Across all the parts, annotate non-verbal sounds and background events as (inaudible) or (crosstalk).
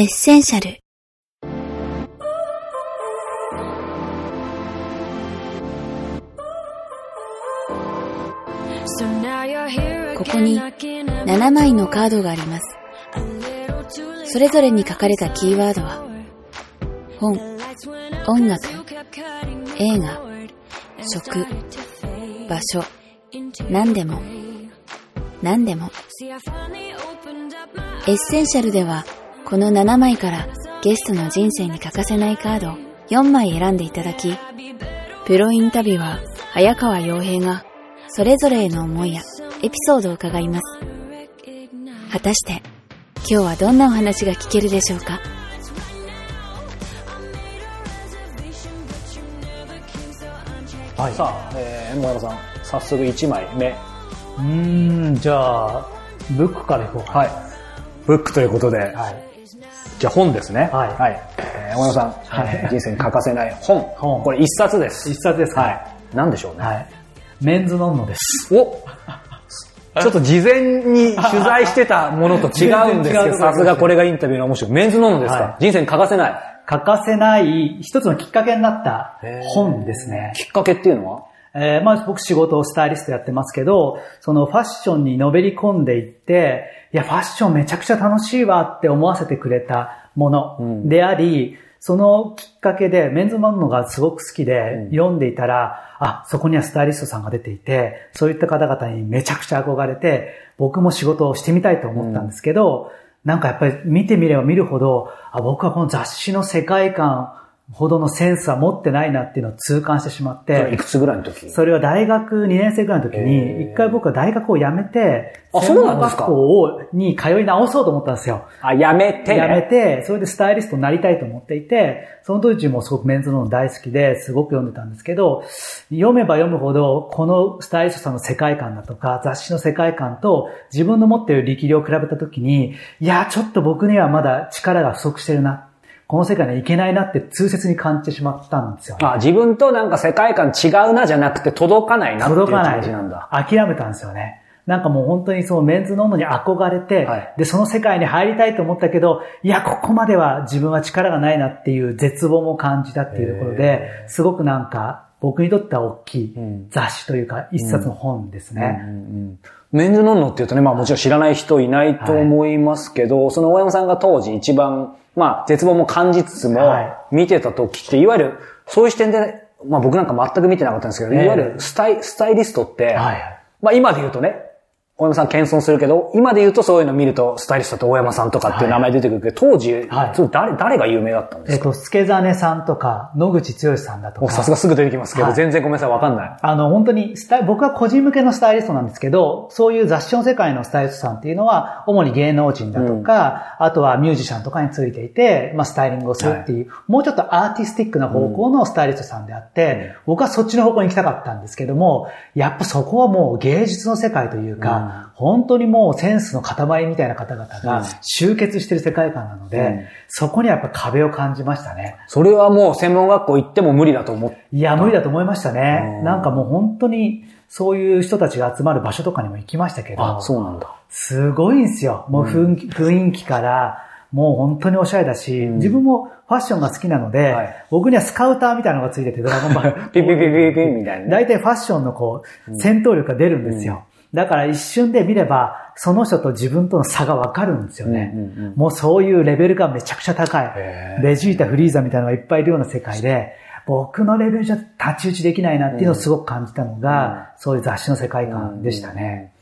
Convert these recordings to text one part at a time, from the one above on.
エッセンシャルここに7枚のカードがあります。それぞれに書かれたキーワードは本、音楽、映画、食、場所、何でも、何でも。エッセンシャルではこの7枚からゲストの人生に欠かせないカードを4枚選んでいただき、プロインタビュアー早川洋平がそれぞれへの思いやエピソードを伺います。果たして今日はどんなお話が聞けるでしょうか？はい、さあ、えー、山さん、早速1枚目。うーん、じゃあ、ブックからいこうか。はい。ブックということで、はい。じゃあ本ですね。はいはい。えー、山さん、はいえー人生に欠かせない本。本これ一冊です。一冊ですか？はい。なんでしょうね。はい。メンズノンノです。おちょっと事前に取材してたものと違うんですけど、さすがこれがインタビューの面白い。メンズノンノですか、はい人生に欠かせない。欠かせない一つのきっかけになった本ですね。きっかけっていうのは？えーまあ僕仕事をスタイリストやってますけど、そのファッションにのめり込んでいって、いや、ファッションめちゃくちゃ楽しいわって思わせてくれたものであり、そのきっかけでメンズマンノがすごく好きで、読んでいたら、あ、そこにはスタイリストさんが出ていて、そういった方々にめちゃくちゃ憧れて、僕も仕事をしてみたいと思ったんですけど、なんかやっぱり見てみれば見るほど、あ、僕はこの雑誌の世界観ほどのセンスは持ってないなっていうのを痛感してしまって、いくつぐらいの時？それは大学2年生ぐらいの時に、一回僕は大学を辞めて、あそうなんですか？専門学校をに通い直そうと思ったんですよ。あ、やめて、辞ね。めて、それでスタイリストになりたいと思っていて、その当時もすごくメンズノン大好きですごく読んでたんですけど、読めば読むほど、このスタイリストさんの世界観だとか、雑誌の世界観と自分の持っている力量を比べた時に、いや、ちょっと僕にはまだ力が不足してるな。この世界にはいけないなって痛切に感じてしまったんですよね。あ、自分となんか世界観違うなじゃなくて届かないなっていう届かない感じなんだ。諦めたんですよね。なんかもう本当にそのメンズノンノに憧れて、はいで、その世界に入りたいと思ったけど、いや、ここまでは自分は力がないなっていう絶望も感じたっていうところで、すごくなんか僕にとっては大きいん雑誌というか一冊の本ですね。メンズノンノっていうとね、まあもちろん知らない人いないと思いますけど、その大山さんが当時一番、まあ絶望も感じつつもは、見てた時って、いわゆる、そういう視点で、まあ僕なんか全く見てなかったんですけど、ええ。いわゆるスタイスタイリストって、はい。まあ今で言うとね、大山さん謙遜するけど、今で言うとそういうの見ると、スタイリストって大山さんとかっていう名前出てくるけど、当時、はい。誰、誰が有名だったんですか？えっと、助真さんとか、野口剛さんだとか。さすがすぐ出てきますけど、はい。全然ごめんなさい、わかんない。あの、本当にスタイ、僕は個人向けのスタイリストなんですけど、そういう雑誌の世界のスタイリストさんっていうのは、主に芸能人だとか、あとはミュージシャンとかについていて、まあ、スタイリングをするっていう、もうちょっとアーティスティックな方向のスタイリストさんであって、僕はそっちの方向に行きたかったんですけども、やっぱそこはもう芸術の世界というか、本当にもうセンスの塊みたいな方々が集結してる世界観なので、うんそこにはやっぱ壁を感じましたね。それはもう専門学校行っても無理だと思って。いや、無理だと思いましたねう。んなんかもう本当に、そういう人たちが集まる場所とかにも行きましたけど、あ、そうなんだ。すごいんですよ。もう雰囲気雰囲気から、もう本当におしゃれだし、自分もファッションが好きなので、はい僕にはスカウターみたいなのがついてて、ドラゴンバーピピピピピみたいなね。大体ファッションのこう、戦闘力が出るんですよ。だから一瞬で見れば、その人と自分との差がわかるんですよね。うんうんうん。もうそういうレベルがめちゃくちゃ高い。ベジータ、フリーザみたいなのがいっぱいいるような世界で、僕のレベルじゃ太刀打ちできないなっていうのをすごく感じたのが、そういう雑誌の世界観でしたね。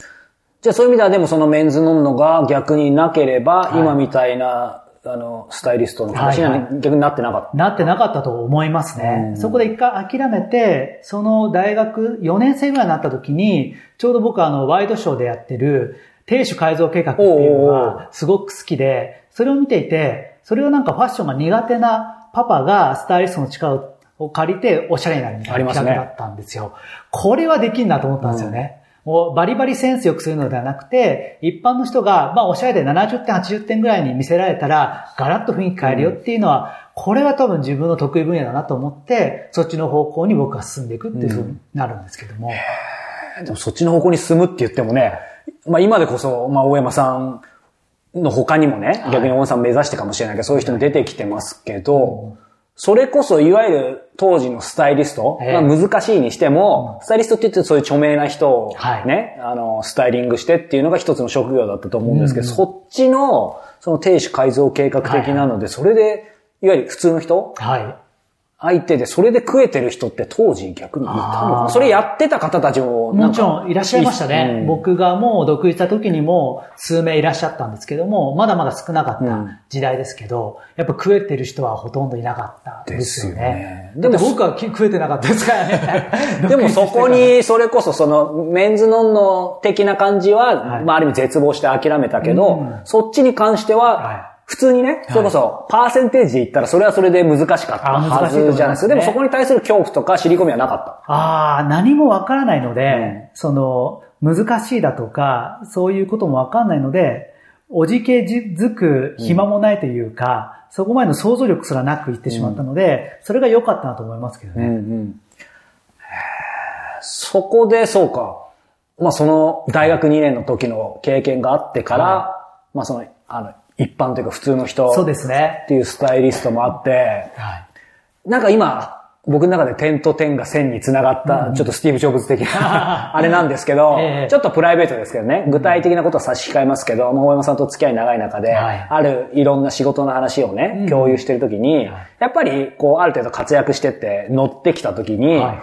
じゃあそういう意味ではでもそのメンズノンノが逆になければ、い。今みたいな、あの、スタイリストの話にははい逆になってなかった。なってなかったと思いますね。うんそこで一回諦めて、その大学4年生ぐらいになった時に、ちょうど僕はあの、ワイドショーでやってる、亭主改造計画っていうのがすごく好きで、それを見ていて、それをなんかファッションが苦手なパパがスタイリストの力を借りておしゃれになるみたいな企画だったんですよ。これはできんなと思ったんですよね。もうバリバリセンスよくするのではなくて、一般の人が、まあおしゃれで70点、80点ぐらいに見せられたら、ガラッと雰囲気変えるよっていうのは、これは多分自分の得意分野だなと思って、そっちの方向に僕は進んでいくっていうふうになるんですけども。でもそっちの方向に進むって言ってもね、まあ今でこそ、まあ大山さん、の他にもね、逆に大野さん目指してかもしれないけど、そういう人も出てきてますけど、それこそいわゆる当時のスタイリスト、ええ。まあ難しいにしても、スタイリストって言ってそういう著名な人をはい。ね、あの、スタイリングしてっていうのが一つの職業だったと思うんですけど、そっちの、その定種改造計画的なので、それで、いわゆる普通の人はい。相手で、それで食えてる人って当時逆にいたのかな？それやってた方たちももちろんいらっしゃいましたね。うん。僕がもう独立した時にも数名いらっしゃったんですけども、まだまだ少なかっうん。た時代ですけど、やっぱ食えてる人はほとんどいなかったですよね。ですよね。でも僕はき食えてなかったですからね。(laughs) (laughs) でもそこに、それこそその、メンズノンノ的な感じは、はい。まあある意味絶望して諦めたけど、うん。そっちに関しては、は普通にね、それこそ、パーセンテージで言ったらそれはそれで難しかったはずじゃないですか。でもそこに対する恐怖とか尻込みはなかった。ああ、何もわからないので、うんその、難しいだとか、そういうこともわかんないので、おじけづく暇もないというか、そこまでの想像力すらなく言ってしまったので、それが良かったなと思いますけどね。うんそこで、そうか。まあその大学2年の時の経験があってから、はまあその、あの、一般というか普通の人そうっですね。ていうスタイリストもあって、はい。なんか今、僕の中で点と点が線に繋がった、ちょっとスティーブ・ジョブズ的な、(laughs) あれなんですけど、ええ。ちょっとプライベートですけどね、具体的なことは差し控えますけど、まあ大山さんと付き合い長い中で、はい。あるいろんな仕事の話をね、うん。共有してるときに、やっぱり、こう、ある程度活躍してって乗ってきたときに、は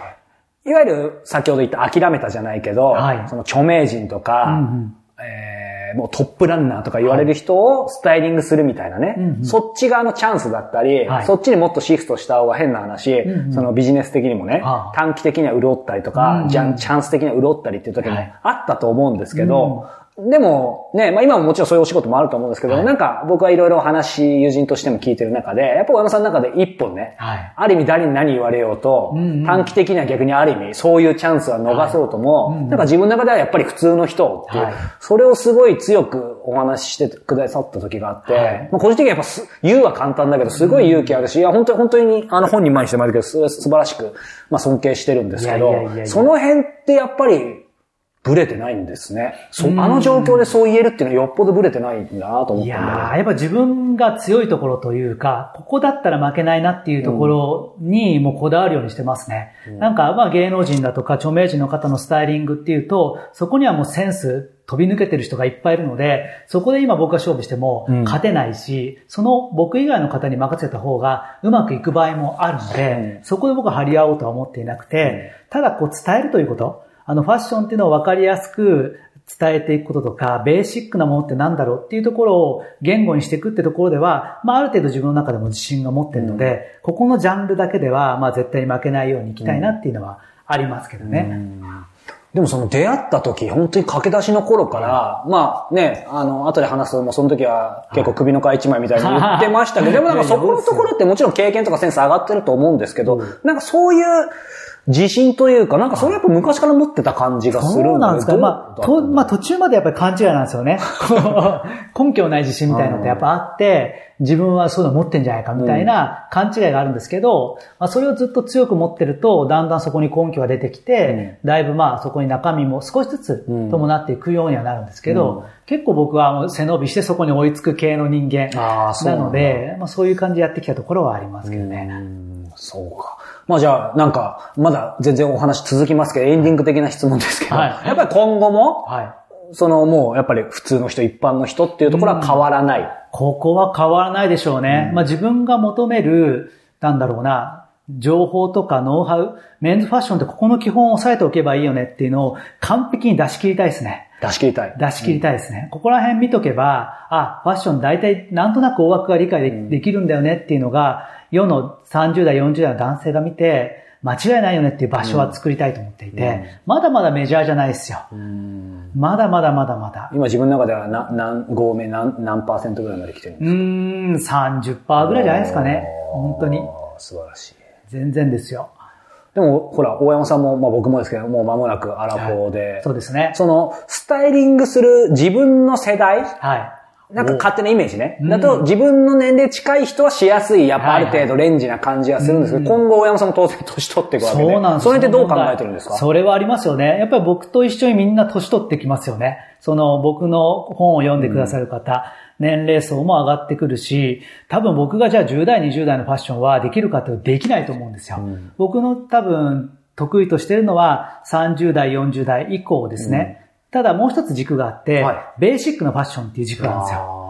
い。いわゆる先ほど言った諦めたじゃないけど、はい。その著名人とか、うんうん。えーもうトップランナーとか言われる人をスタイリングするみたいなね、うんうん。そっち側のチャンスだったり、はい。そっちにもっとシフトした方が変な話、んうん。そのビジネス的にもね、ああ。短期的には潤ったりとか、うんうん。じゃんチャンス的には潤ったりっていう時もはい。あったと思うんですけど、でもね、まあ今ももちろんそういうお仕事もあると思うんですけど、はい。なんか僕はいろいろ話、友人としても聞いてる中で、やっぱ小山さんの中で一本ね、はい。ある意味誰に何言われようと、うんうん。短期的には逆にある意味そういうチャンスは逃そうとも、はい。うんうん。なんか自分の中ではやっぱり普通の人っていう、はい。それをすごい強くお話ししてくださった時があって、はい。まあ個人的にはやっぱす言うは簡単だけど、すごい勇気あるし、いや本当に本当にあの本人前にしてもらるけど、す素晴らしく、まあ尊敬してるんですけどいやいやいやいや、その辺ってやっぱり、ブレてないんですね。そうん。あの状況でそう言えるっていうのはよっぽどブレてないんだなと思っいややっぱ自分が強いところというか、ここだったら負けないなっていうところにもうこだわるようにしてますね。なんか、まあ芸能人だとか著名人の方のスタイリングっていうと、そこにはもうセンス飛び抜けてる人がいっぱいいるので、そこで今僕が勝負してもうん。勝てないし、その僕以外の方に任せた方がうまくいく場合もあるので、そこで僕は張り合おうとは思っていなくて、ただこう伝えるということ、あのファッションっていうのを分かりやすく伝えていくこととか、ベーシックなものって何だろうっていうところを言語にしていくってところでは、まあある程度自分の中でも自信が持ってるので、ここのジャンルだけでは、まあ絶対に負けないようにいきたいなっていうのはありますけどね。でもその出会った時、本当に駆け出しの頃から、まあね、あの、後で話すと、もうその時は結構首の皮一枚みたいに言ってましたけど、(laughs) でもなんかそこのところってもちろん経験とかセンス上がってると思うんですけど、なんかそういう自信というか、なんかそれやっぱ昔から持ってた感じがするそうなんですか。まあ、と、まあ途中までやっぱり勘違いなんですよね。(laughs) 根拠ない自信みたいなのってやっぱあって、自分はそういうの持ってんじゃないかみたいな勘違いがあるんですけど、まあそれをずっと強く持ってると、だんだんそこに根拠が出てきて、だいぶまあそこに中身も少しずつ伴っていくようにはなるんですけど、結構僕は背伸びしてそこに追いつく系の人間なので、まあそういう感じでやってきたところはありますけどね。うんそうか。まあじゃあ、なんか、まだ全然お話続きますけど、エンディング的な質問ですけど、はいやっぱり今後も、はい。そのもうやっぱり普通の人、一般の人っていうところは変わらない。ここは変わらないでしょうね。まあ自分が求める、なんだろうな、情報とかノウハウ、メンズファッションってここの基本を押さえておけばいいよねっていうのを完璧に出し切りたいですね。出し切りたい。出し切りたいですね。ここら辺見とけば、あ、ファッション大体なんとなく大枠が理解で,、できるんだよねっていうのが、世の30代、40代の男性が見て、間違いないよねっていう場所は作りたいと思っていて、まだまだメジャーじゃないですよ。まだまだまだまだ。今自分の中では何、何、合目何、何パーセントぐらいまで来てるんうですか？ーん、30%ぐらいじゃないですかね。本当に。素晴らしい。全然ですよ。でも、ほら、大山さんも、まあ僕もですけど、もう間もなくアラフォーで、そうですね。その、スタイリングする自分の世代はい。なんか勝手なイメージね。うんだと、自分の年齢近い人はしやすい、やっぱある程度レンジな感じはするんですけど、今後大山さんも当然年取っていくわけで。そうなんですそれってどう考えてるんですか？それはありますよね。やっぱり僕と一緒にみんな年取ってきますよね。その僕の本を読んでくださる方。年齢層も上がってくるし、多分僕がじゃあ10代、20代のファッションはできるかってできないと思うんですよ。僕の多分得意としてるのは30代、40代以降ですね。ただもう一つ軸があって、はい。ベーシックなファッションっていう軸があるんですよ。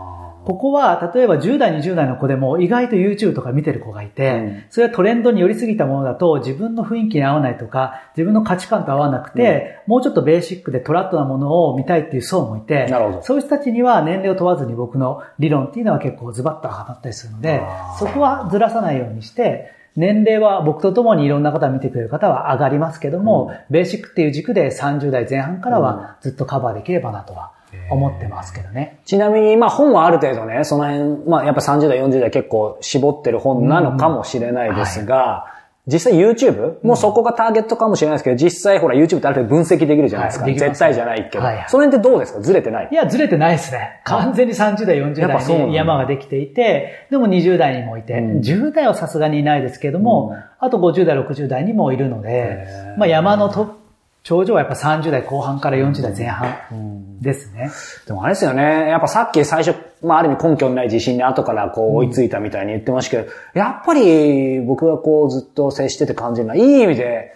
ここは、例えば10代、20代の子でも意外と YouTube とか見てる子がいて、うん。それはトレンドに寄りすぎたものだと自分の雰囲気に合わないとか、自分の価値観と合わなくて、もうちょっとベーシックでトラットなものを見たいっていう層もいてなるほど、そういう人たちには年齢を問わずに僕の理論っていうのは結構ズバッと当たったりするのでそこはずらさないようにして、年齢は僕と共にいろんな方見てくれる方は上がりますけども、ベーシックっていう軸で30代前半からはずっとカバーできればなとは思ってますけどね。ちなみに、まあ本はある程度ね、その辺、まあやっぱ30代、40代結構絞ってる本なのかもしれないですが、実際 YouTube? もうそこがターゲットかもしれないですけど、実際ほら YouTube ってある程度分析できるじゃないですか。はいす絶対じゃないけど。はいはいその辺ってどうですか？ずれてない？いや、ずれてないですね。完全に30代、40やっぱそうなんだ代に山ができていて、でも20代にもいて、うん10代はさすがにいないですけども、うんあと50代、60代にもいるのでまあ山のと頂上はやっぱ30代後半から40代前半ですね。でもあれですよね。やっぱさっき最初、まあある意味根拠のない自信に後からこう追いついたみたいに言ってましたけど、やっぱり僕がこうずっと接してて感じるのは、いい意味で、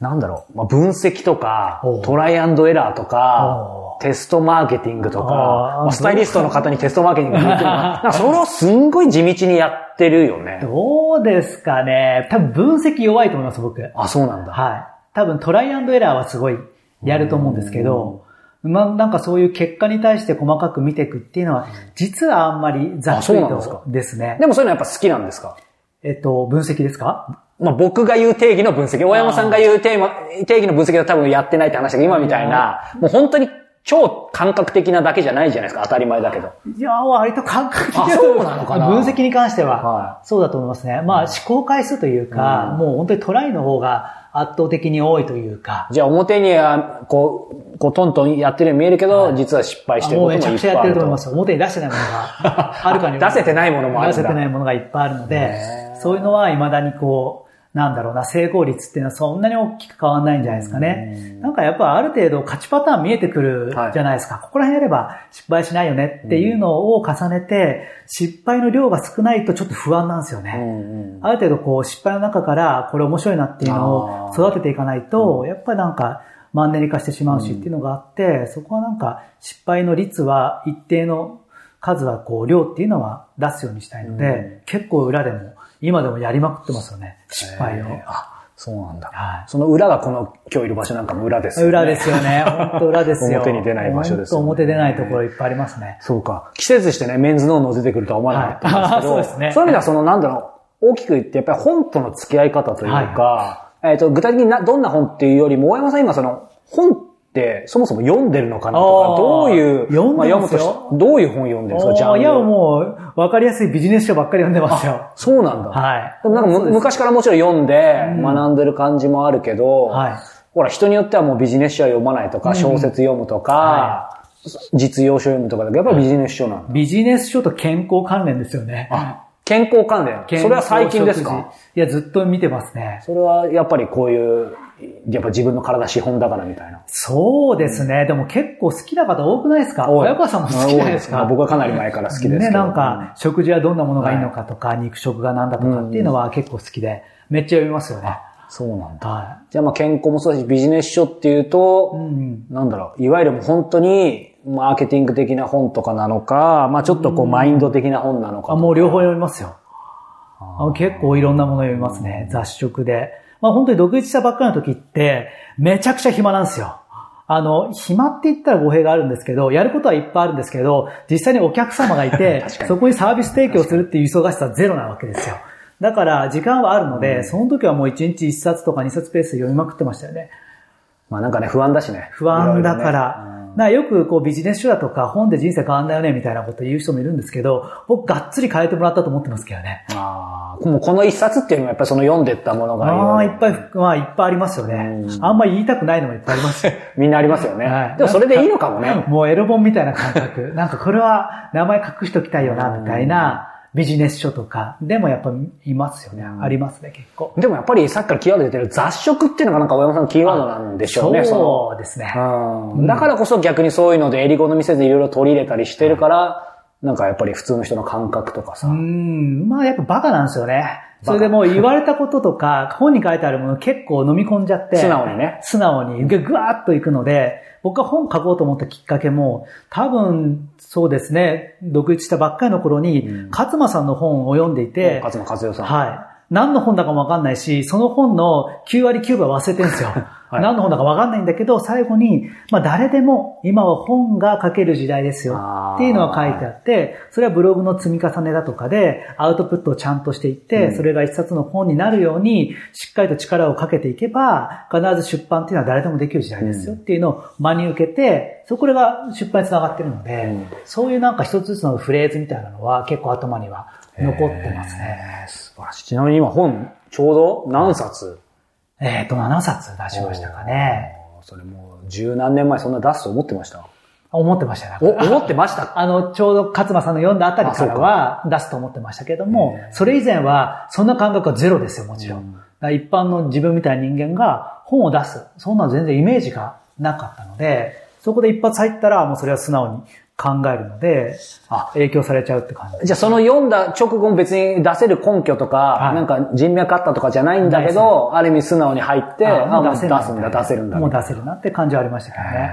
なんだろう、まあ分析とかトライアンドエラーとおか、テストマーケティングとか、まあスタイリストの方にテストマーケティングができるのか (laughs) なんかそれをすんごい地道にやってるよね。どうですかね。多分分析弱いと思います、僕。あ、そうなんだ。はい。多分トライアンドエラーはすごいやると思うんですけど、まあなんかそういう結果に対して細かく見ていくっていうのは、実はあんまりざっくりあそうなんですか？とですね。でもそういうのやっぱ好きなんですか？えっと、分析ですか？まあ僕が言う定義の分析、大山さんが言う定義定義の分析は多分やってないって話だけど、今みたいな、もう本当に超感覚的なだけじゃないじゃないですか、当たり前だけど。いやー、割と感覚的あそうなのかな？分析に関しては、はそうだと思いますね。まあ、思考回数というか、もう本当にトライの方が圧倒的に多いというか、じゃあ表には、こう、こうトントンやってるように見えるけど、実は失敗してることもいっぱいあると。めちゃくちゃやってると思います。表に出してないものがあるかに (laughs) 出せてないものもある出せてないものがいっぱいあるので、そういうのは未だにこう、なんだろうな、成功率っていうのはそんなに大きく変わらないんじゃないですかね。なんかやっぱある程度勝ちパターン見えてくるじゃないですか。ここら辺やれば失敗しないよねっていうのを重ねて、失敗の量が少ないとちょっと不安なんですよね。ある程度こう失敗の中からこれ面白いなっていうのを育てていかないと、やっぱりなんかマンネリ化してしまうしっていうのがあって、そこはなんか失敗の率は一定の数はこう量っていうのは出すようにしたいので、結構裏でも今でもやりまくってますよね、失敗を。えーあ、そうなんだ。はいその裏がこの今日いる場所なんかも裏ですよね。裏ですよね。本当裏ですよ。表に出ない場所ですよね本当表出ないところいっぱいありますね。そうか。季節してね、メンズノーノー出てくるとは思わなかったんですけど、はいあそうですねそういう意味ではその、なんだろう、大きく言って、やっぱり本との付き合い方というか、えっ、と、具体的になどんな本っていうよりも、大山さん今その、本そもそも読んでるのかなとか、どういう、読んでますよあ読むとしどういう本読んでるんですか、ジャンル。いや、もう、わかりやすいビジネス書ばっかり読んでますよ。そうなんだ。はい。でもなんか昔からもちろん読んで学んでる感じもあるけど、はいほら人によってはもうビジネス書は読まないとか、小説読むとか、は実用書読むとかだけど、やっぱりビジネス書なんだ。ビジネス書と健康関連ですよね。あ、健康関連。それは最近ですか？いや、ずっと見てますね。それはやっぱりこういう、やっぱ自分の体資本だからみたいな。そうですね。でも結構好きな方多くないですか？親川さんも好きないですか？僕はかなり前から好きですけど。ね、なんか、食事はどんなものがいいのかとか、肉食がなんだとかっていうのは結構好きで、めっちゃ読みますよね。そうなんだ。はじゃあまあ健康もそうだし、ビジネス書っていうと、い。うん。なんだろう、いわゆるもう本当に、マーケティング的な本とかなのか、まあちょっとこうマインド的な本なのかもう両方読みますよ。あ結構いろんなもの読みますね。雑食で。まあ本当に独立したばっかりの時って、めちゃくちゃ暇なんですよ。あの、暇って言ったら語弊があるんですけど、やることはいっぱいあるんですけど、実際にお客様がいて (laughs) そこにサービス提供するっていう忙しさはゼロなわけですよ。だから、時間はあるので、その時はもう1日1冊とか2冊ペースで読みまくってましたよね。まあなんかね、不安だしね。不安だから。ねなよくこうビジネス書だとか本で人生変わんないよねみたいなこと言う人もいるんですけど、僕がっつり変えてもらったと思ってますけどね。ああ、もうこの一冊っていうのはやっぱりその読んでったものがああ、いろっぱい、まあいっぱいありますよね。あんまり言いたくないのもいっぱいあります。みんなありますよね。はいでもそれでいいのかもね。もうエロ本みたいな感覚。なんかこれは名前隠しときたいよな、みたいなビジネス書とか。でもやっぱいますよね。ありますね、結構。でもやっぱりさっきからキーワード出てる雑食っていうのがなんか大山さんのキーワードなんでしょうね。そうですね。のうんだからこそ逆にそういうので襟好みせずいろいろ取り入れたりしてるから、なんかやっぱり普通の人の感覚とかさ。うーん、まあやっぱバカなんですよね。それでもう言われたこととか、(laughs) 本に書いてあるもの結構飲み込んじゃって。素直にね。素直にぐぐわーっといくので、僕が本書こうと思ったきっかけも、多分、そうですね、独立したばっかりの頃に、うん勝間さんの本を読んでいて、勝間和代さん。はい。何の本だかもわかんないし、その本の9割9分は忘れてるんですよ。(laughs) はい。何の本だかわかんないんだけど、最後に、まあ誰でも今は本が書ける時代ですよっていうのが書いてあって、それはブログの積み重ねだとかで、アウトプットをちゃんとしていって、うん。それが一冊の本になるように、しっかりと力をかけていけば、必ず出版っていうのは誰でもできる時代ですよ。っていうのを真に受けて、そこれが出版につながってるので、うん。そういうなんか一つずつのフレーズみたいなのは結構頭には残ってますね。えー。素晴らしい。ちなみに今本、ちょうど何冊えっ、と、7冊出しましたかね。それもう十何年前そんな出すと思ってました？思ってましたね。お、思ってました？あの、ちょうど勝間さんの読んだあたりからは出すと思ってましたけども、それ以前はそんな感覚はゼロですよ、もちろん。うん一般の自分みたいな人間が本を出す。そんなの全然イメージがなかったので、そこで一発入ったらもうそれは素直に考えるので、あ影響されちゃうって感じ。じゃあその読んだ直後も別に出せる根拠とか、はいなんか人脈あったとかじゃないんだけど、ある意味素直に入って、あもうもう出すんだ、出せるんだ。もう出せるなって感じはありましたけどね。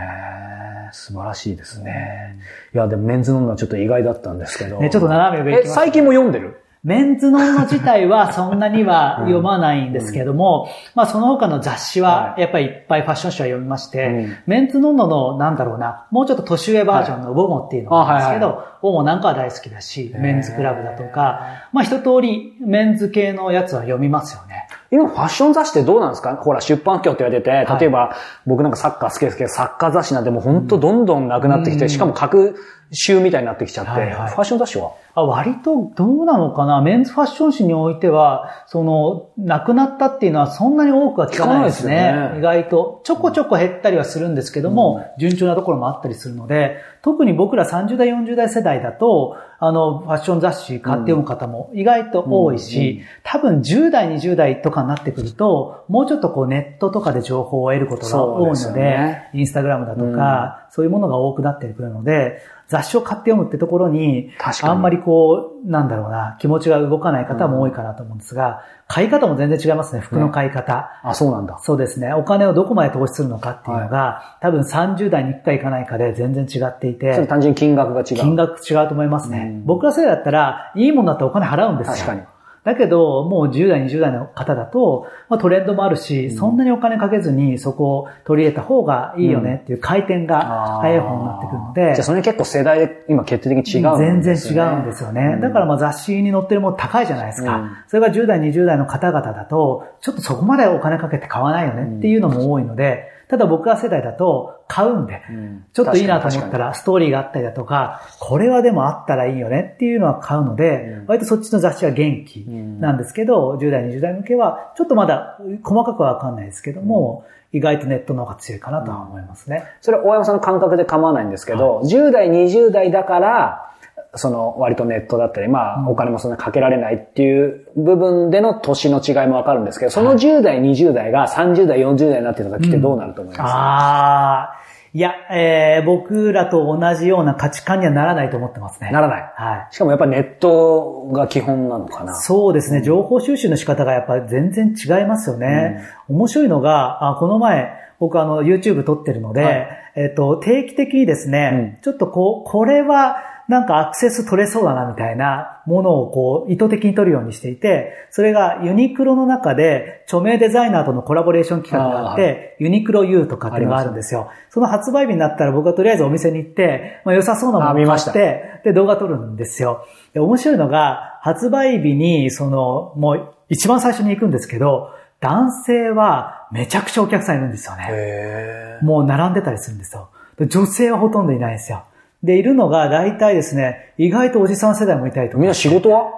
素晴らしいですね。いや、でもメンズノンノはちょっと意外だったんですけど。ねちょっと斜め上行え、きました最近も読んでる？メンズノンノ自体はそんなには読まないんですけども、まあその他の雑誌はやっぱりいっぱいファッション誌は読みまして、うん。メンズノンノのなんだろうな、もうちょっと年上バージョンのウォモっていうのがあるんですけあはいど、ウォモなんかは大好きだし、メンズクラブだとか、まあ一通りメンズ系のやつは読みますよね。今ファッション雑誌ってどうなんですか？ほら、出版業って言われてて、はい。例えば、僕なんかサッカー好きですけど、サッカー雑誌なんてもう本当どんどんなくなってきて、うん。しかも各週みたいになってきちゃって、ファッション雑誌は？あ割とどうなのかな？メンズファッション誌においては、その、亡くなったっていうのはそんなに多くは聞かないですね。すよね。意外と。ちょこちょこ減ったりはするんですけども、順調なところもあったりするので、特に僕ら30代、40代世代だと、あの、ファッション雑誌買って読む方も意外と多いし、多分10代、20代とかになってくると、もうちょっとこうネットとかで情報を得ることが多いので、でね。インスタグラムだとか、そういうものが多くなってくるので、雑誌を買って読むってところに、あんまりこう、なんだろうな、気持ちが動かない方も多いかなと思うんですが、買い方も全然違いますね、服の買い方。あ、そうなんだ。そうですね。お金をどこまで投資するのかっていうのが、多分30代に1回いかないかで全然違っていて、単純に金額が違う。金額違うと思いますね。うん僕ら世代だったら、いいものだったらお金払うんですよ。確かに。だけど、もう10代、20代の方だと、まあ、トレンドもあるし、そんなにお金かけずにそこを取り入れた方がいいよねっていう回転が早い方になってくるので、じゃあそれ結構世代で今決定的に違うん全然ですよね。違うんですよね。だからまあ雑誌に載ってるもの高いじゃないですか。うんそれが10代、20代の方々だと、ちょっとそこまでお金かけて買わないよねっていうのも多いので、ただ僕ら世代だと買うんで、ん。ちょっといいなと思った確らストーリーがあったりだとか、これはでもあったらいいよねっていうのは買うので、割とそっちの雑誌は元気なんですけど、10代、20代向けはちょっとまだ細かくはわかんないですけども、意外とネットの方が強いかなとは思いますね。それは大山さんの感覚で構わないんですけど、10代、20代だから、その割とネットだったり、まあお金もそんなかけられないっていう部分での年の違いもわかるんですけど、その10代、20代が30代、40代になってた時ってどうなると思います？ああ、いや、えー、僕らと同じような価値観にはならないと思ってますね。ならない。はい。しかもやっぱネットが基本なのかな？そうですね、情報収集の仕方がやっぱり全然違いますよね。面白いのが、あこの前、僕あの YouTube 撮ってるので、はいえっ、と、定期的にですね、ちょっとこう、これはなんかアクセス取れそうだなみたいなものをこう、意図的に取るようにしていて、それがユニクロの中で著名デザイナーとのコラボレーション企画があって、あユニクロ U とかっていうのがあるんですよ。その発売日になったら僕はとりあえずお店に行って、まあ良さそうなものを買あ見ましたって、で、動画撮るんですよ。で、面白いのが、発売日に、その、もう一番最初に行くんですけど、男性はめちゃくちゃお客さんいるんですよね。へもう並んでたりするんですよ。で女性はほとんどいないんですよ。で、いるのが大体ですね、意外とおじさん世代もいたりとかみんな、仕事は？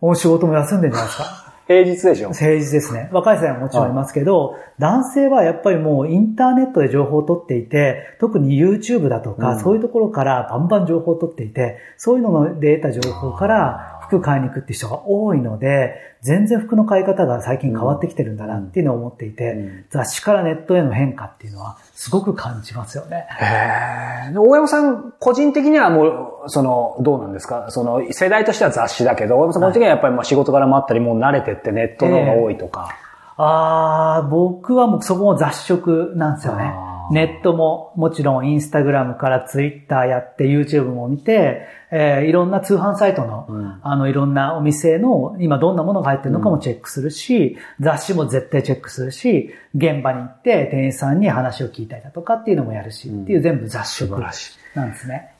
お仕事も休んでるんじゃないですか。平日でしょ？平日ですね。若い世代ももちろんいますけど、男性はやっぱりもうインターネットで情報を取っていて、特に YouTube だとか、うんそういうところからバンバン情報を取っていて、そういうので得た情報から服服買いに行くって人が多いので、全然服の買い方が最近変わってきてるんだなっていうのを思っていて、うん雑誌からネットへの変化っていうのはすごく感じますよね。へえ。大山さん、個人的にはもう、その、どうなんですか？その、世代としては雑誌だけど、大山さん個人的にはやっぱりまあ仕事柄もあったり、もう慣れてってネットの方が多いとか。ああ、僕はもうそこも雑食なんですよねネットももちろんインスタグラムからツイッターやって YouTube も見て、えーいろんな通販サイトの、うん。あのいろんなお店の今どんなものが入ってるのかもチェックするし、雑誌も絶対チェックするし、現場に行って店員さんに話を聞いたりだとかっていうのもやるし、っていう全部雑食素晴らしい。なんですね。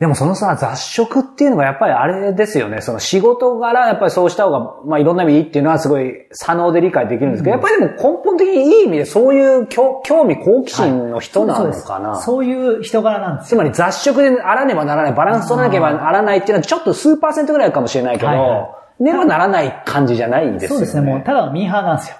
でもそのさ、雑食っていうのがやっぱりあれですよね。その仕事柄、やっぱりそうした方が、まあいろんな意味いいっていうのはすごい左脳で理解できるんですけど、やっぱりでも根本的にいい意味でそういう興興味好奇心の人なのかな。そういう人柄なんですよ。つまり雑食であらねばならない、バランス取らなければならないっていうのはちょっと数パーセントぐらいかもしれないけど、はいはねばならない感じじゃないんですよね。そうですね、もうただのミーハーなんですよ。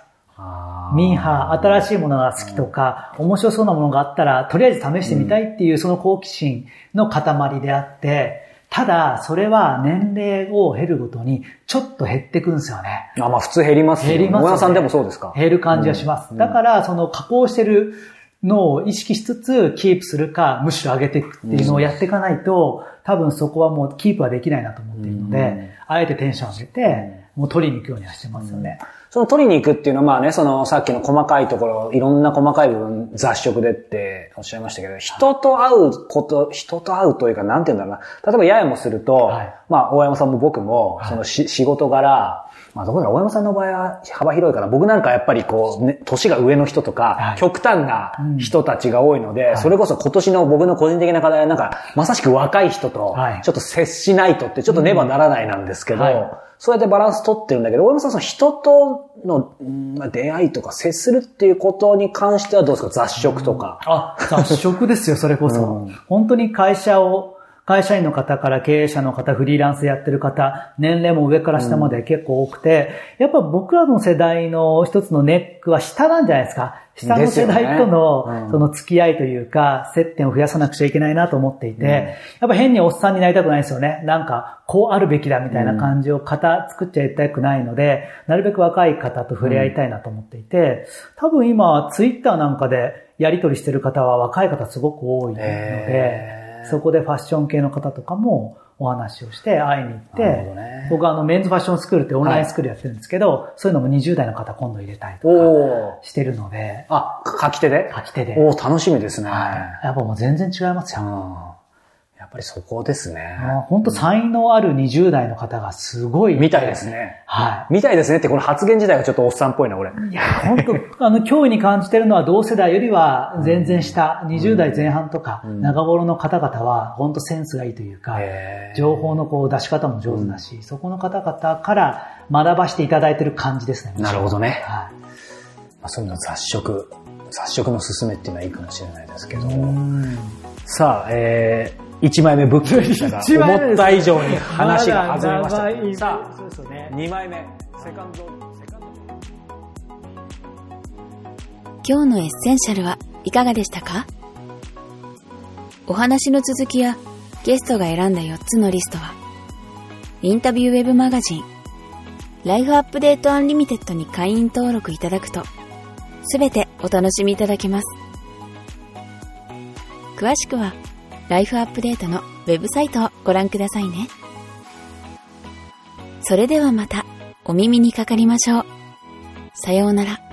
ミーハー、新しいものが好きとか、面白そうなものがあったら、とりあえず試してみたいっていうその好奇心の塊であって、ただ、それは年齢を経るごとに、ちょっと減ってくんですよね。あ、まあ普通減りますよ減りますよね。小屋さんでもそうですか？減る感じがします。だから、その加工してるのを意識しつつ、キープするか、むしろ上げていくっていうのをやっていかないと、多分そこはもうキープはできないなと思っているので、あえてテンション上げて、もう取りに行くようにはしてますよね。その取りに行くっていうのはまあね、そのさっきの細かいところ、いろんな細かい部分雑食でっておっしゃいましたけど、人と会うこと、人と会うというか、なんて言うんだろうな。例えばややもすると、はい。まあ大山さんも僕も、そのし、仕事柄、まあどこだ大山さんの場合は幅広いから、僕なんかやっぱりこう、ね、年が上の人とか、はい。極端な人たちが多いので、それこそ今年の僕の個人的な課題はなんか、まさしく若い人とはい、ちょっと接しないとって、ちょっとねばならないなんですけど、はいそうやってバランス取ってるんだけど、大山さん、その人との、うんまあ出会いとか接するっていうことに関してはどうですか？雑食とか。あ、雑食ですよ、それこそ。うん本当に会社を、会社員の方から経営者の方、フリーランスやってる方、年齢も上から下まで結構多くて、やっぱ僕らの世代の一つのネックは下なんじゃないですか。下の世代との、その付き合いというか、接点を増やさなくちゃいけないなと思っていて、やっぱ変におっさんになりたくないですよね。なんか、こうあるべきだみたいな感じを型作っちゃいたくないので、なるべく若い方と触れ合いたいなと思っていて、多分今、ツイッターなんかでやり取りしてる方は若い方すごく多いので、そこでファッション系の方とかもお話をして会いに行って、ね僕はあのメンズファッションスクールってオンラインスクールやってるんですけど、そういうのも20代の方今度入れたりとか。してるので、あ、書き手で？書き手で。おー、楽しみですね。やっぱもう全然違いますよ。うんやっぱりそこですね。本当才能ある20代の方がすごい。みたいです。ね。はみたいですねって、この発言自体がちょっとおっさんっぽいな、俺。い。いや、本当あの、脅威に感じてるのは同世代よりは全然下、20代前半とか、長頃の方々は本当センスがいいというか、情報のこう出し方も上手だし、そこの方々から学ばしていただいてる感じですね。なるほどねはい。まあ、そういうの雑食、雑食の勧めっていうのはいいかもしれないですけど。うんさあ、えー、1枚目ブックでしたが、(laughs) 一枚目です思った以上に話が弾みました。さそうですよねあ、2枚目、セカンド、セカンド。今日のエッセンシャルはいかがでしたか？お話の続きやゲストが選んだ4つのリストは、インタビューウェブマガジン、ライフアップデートアンリミテッドに会員登録いただくと、すべてお楽しみいただけます。詳しくは、ライフアップデートのウェブサイトをご覧くださいね。それではまたお耳にかかりましょう。さようなら。